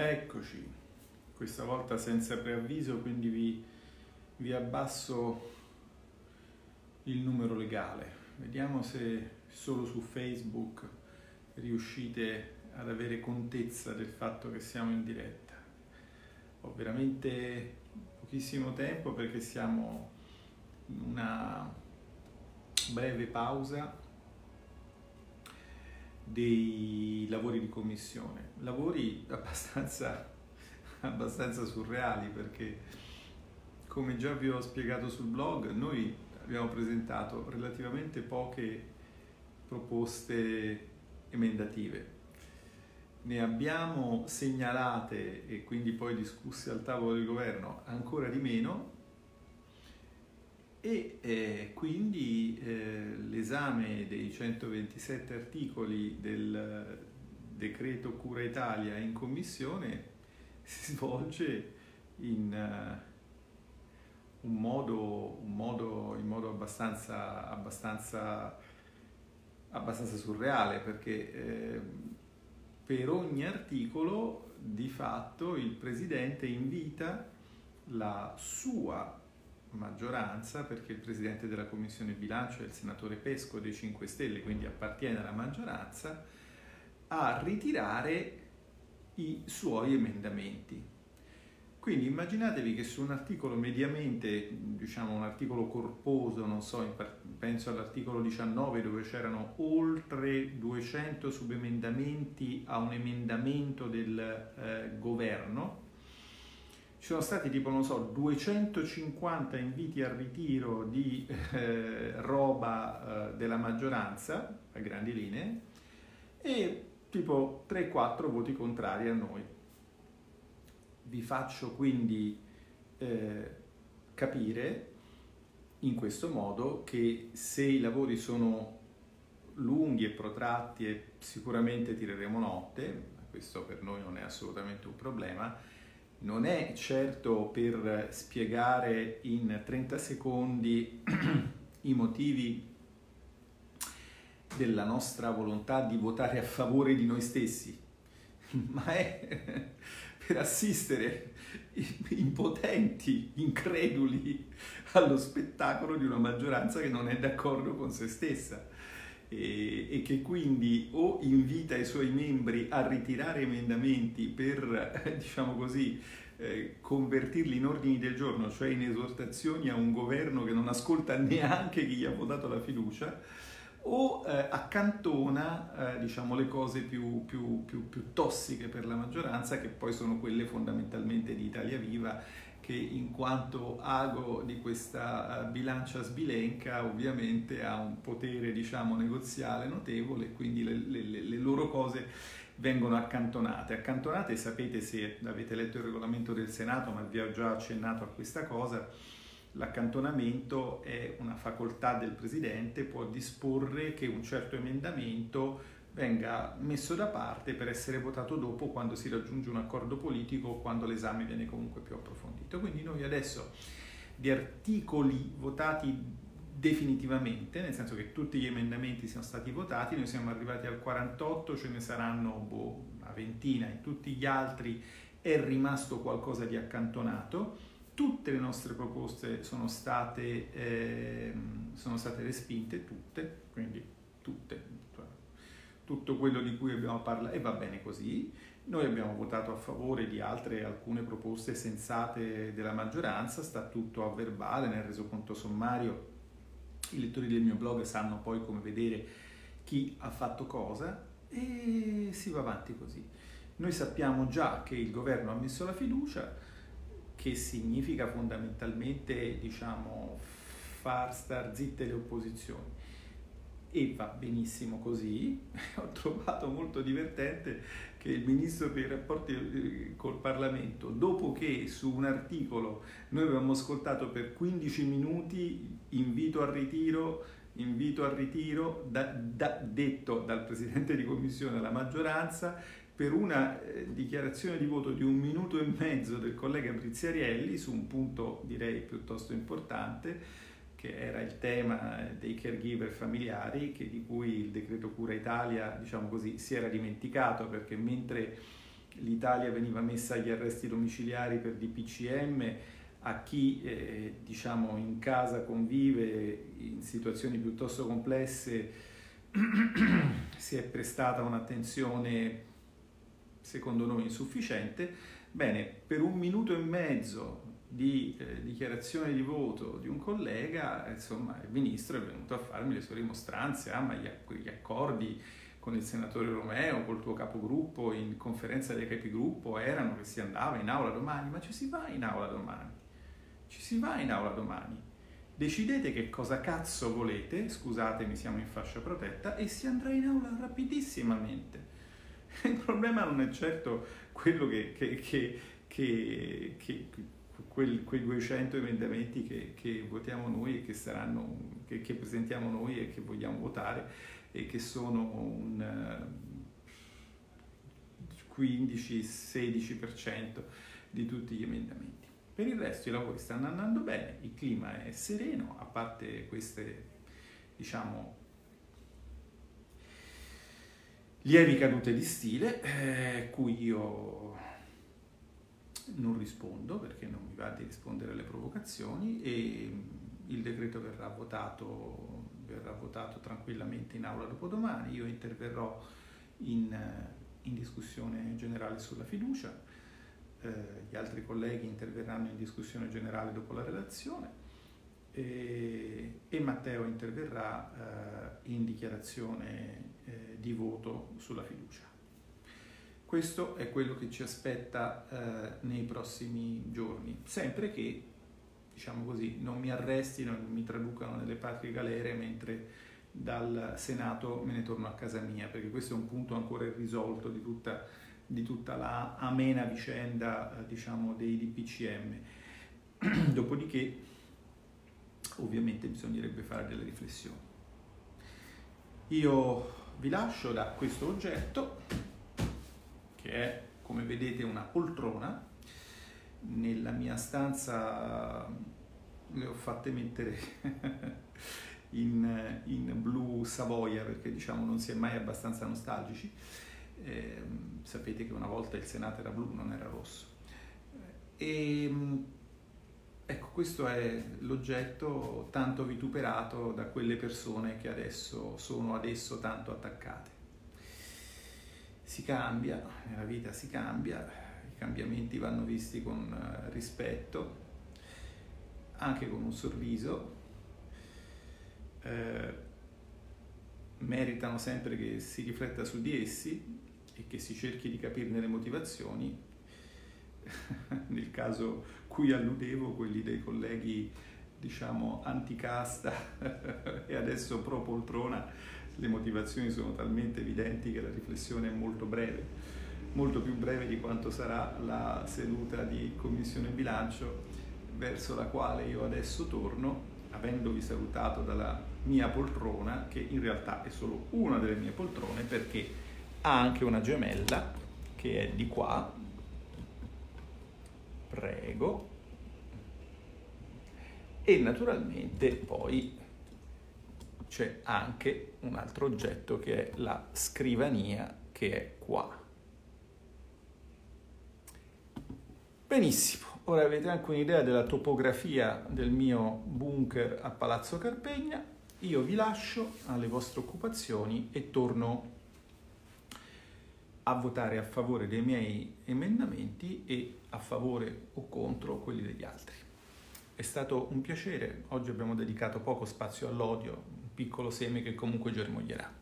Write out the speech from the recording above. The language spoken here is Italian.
Eccoci, questa volta senza preavviso, quindi vi, vi abbasso il numero legale. Vediamo se solo su Facebook riuscite ad avere contezza del fatto che siamo in diretta. Ho veramente pochissimo tempo perché siamo in una breve pausa dei lavori di commissione, lavori abbastanza, abbastanza surreali perché come già vi ho spiegato sul blog, noi abbiamo presentato relativamente poche proposte emendative. Ne abbiamo segnalate e quindi poi discusse al tavolo del governo ancora di meno e eh, quindi eh, l'esame dei 127 articoli del decreto Cura Italia in commissione si svolge in, uh, un modo, un modo, in modo abbastanza, abbastanza, abbastanza surreale perché eh, per ogni articolo di fatto il Presidente invita la sua maggioranza perché il presidente della commissione bilancio è il senatore Pesco dei 5 Stelle, quindi appartiene alla maggioranza, a ritirare i suoi emendamenti. Quindi immaginatevi che su un articolo mediamente, diciamo un articolo corposo, non so, penso all'articolo 19 dove c'erano oltre 200 subemendamenti a un emendamento del eh, governo, ci sono stati tipo, non so, 250 inviti al ritiro di eh, roba eh, della maggioranza, a grandi linee, e tipo 3-4 voti contrari a noi. Vi faccio quindi eh, capire in questo modo che se i lavori sono lunghi e protratti e sicuramente tireremo notte, questo per noi non è assolutamente un problema, non è certo per spiegare in 30 secondi i motivi della nostra volontà di votare a favore di noi stessi, ma è per assistere impotenti, increduli allo spettacolo di una maggioranza che non è d'accordo con se stessa e, e, che quindi o invita i suoi membri a ritirare emendamenti per, diciamo così, eh, convertirli in ordini del giorno, cioè in esortazioni a un governo che non ascolta neanche chi gli ha votato la fiducia, o eh, accantona eh, diciamo, le cose più, più, più, più tossiche per la maggioranza, che poi sono quelle fondamentalmente di Italia Viva che in quanto ago di questa eh, bilancia sbilenca ovviamente ha un potere diciamo negoziale notevole quindi le, le, le, loro cose vengono accantonate. Accantonate sapete se avete letto il regolamento del Senato ma vi ho già accennato a questa cosa l'accantonamento è una facoltà del Presidente, può disporre che un certo emendamento venga messo da parte per essere votato dopo quando si raggiunge un accordo politico o quando l'esame viene comunque più approfondito. Quindi noi adesso di articoli votati definitivamente, nel senso che tutti gli emendamenti siano stati votati, noi siamo arrivati al 48, ce ne saranno boh, una ventina, in tutti gli altri è rimasto qualcosa di accantonato, tutte le nostre proposte sono state, eh, sono state respinte, tutte, quindi tutte, tutto quello di cui abbiamo parlato e va bene così. Noi abbiamo votato a favore di altre alcune proposte sensate della maggioranza, sta tutto a verbale nel resoconto sommario. I lettori del mio blog sanno poi come vedere chi ha fatto cosa e si va avanti così. Noi sappiamo già che il governo ha messo la fiducia, che significa fondamentalmente diciamo, far star zitte le opposizioni e va benissimo così. Ho trovato molto divertente che il ministro per i rapporti eh, col Parlamento, dopo che su un articolo noi avevamo ascoltato per 15 minuti invito al ritiro, invito al ritiro da, da, detto dal Presidente di Commissione alla maggioranza, per una eh, dichiarazione di voto di un minuto e mezzo del collega Briziarielli su un punto direi piuttosto importante che era il tema dei caregiver familiari, di cui il decreto Cura Italia, diciamo così, si era dimenticato perché mentre l'Italia veniva messa agli arresti domiciliari per DPCM, a chi eh, diciamo in casa convive in situazioni piuttosto complesse si è prestata un'attenzione secondo noi insufficiente. Bene, per un minuto e mezzo di eh, dichiarazione di voto di un collega, insomma, il ministro è venuto a farmi le sue rimostranze, ah, ma gli, gli accordi con il senatore Romeo, col tuo capogruppo, in conferenza dei capigruppo, erano che si andava in aula domani, ma ci si va in aula domani, ci si va in aula domani. Decidete che cosa cazzo volete, scusatemi siamo in fascia protetta, e si andrà in aula rapidissimamente. Il problema non è certo quello che, che, che, che, che quel, quei 200 emendamenti che, che, votiamo noi e che, saranno, che, che, presentiamo noi e che vogliamo votare e che sono un 15-16% di tutti gli emendamenti. Per il resto i lavori stanno andando bene, il clima è sereno, a parte queste, diciamo, lievi cadute di stile, eh, cui io non rispondo perché non mi va di rispondere alle provocazioni e il decreto verrà votato, verrà votato tranquillamente in aula dopodomani. Io interverrò in, in discussione generale sulla fiducia, eh, gli altri colleghi interverranno in discussione generale dopo la relazione e, e Matteo interverrà eh, in dichiarazione eh, di voto sulla fiducia. Questo è quello che ci aspetta eh, nei prossimi giorni, sempre che, diciamo così, non mi arrestino non mi traducano nelle patrie galere mentre dal Senato me ne torno a casa mia, perché questo è un punto ancora irrisolto di tutta, di tutta la amena vicenda, eh, diciamo, dei DPCM. Dopodiché, ovviamente, bisognerebbe fare delle riflessioni. Io vi lascio da questo oggetto che è come vedete una poltrona. Nella mia stanza le ho fatte mettere in, in blu Savoia perché diciamo non si è mai abbastanza nostalgici. Eh, sapete che una volta il Senato era blu, non era rosso. E, ecco, questo è l'oggetto tanto vituperato da quelle persone che adesso sono adesso tanto attaccate si cambia, nella vita si cambia, i cambiamenti vanno visti con eh, rispetto, anche con un sorriso, eh, meritano sempre che si rifletta su di essi e che si cerchi di capirne le motivazioni. Nel caso cui alludevo, quelli dei colleghi diciamo anticasta e adesso pro poltrona le motivazioni sono talmente evidenti che la riflessione è molto breve, molto più breve di quanto sarà la seduta di Commissione Bilancio verso la quale io adesso torno, avendovi salutato dalla mia poltrona, che in realtà è solo una delle mie poltrone perché ha anche una gemella che è di qua. Prego. E naturalmente poi c'è anche un altro oggetto che è la scrivania che è qua. Benissimo, ora avete anche un'idea della topografia del mio bunker a Palazzo Carpegna. Io vi lascio alle vostre occupazioni e torno a votare a favore dei miei emendamenti e a favore o contro quelli degli altri. È stato un piacere, oggi abbiamo dedicato poco spazio all'odio, piccolo seme che comunque germoglierà.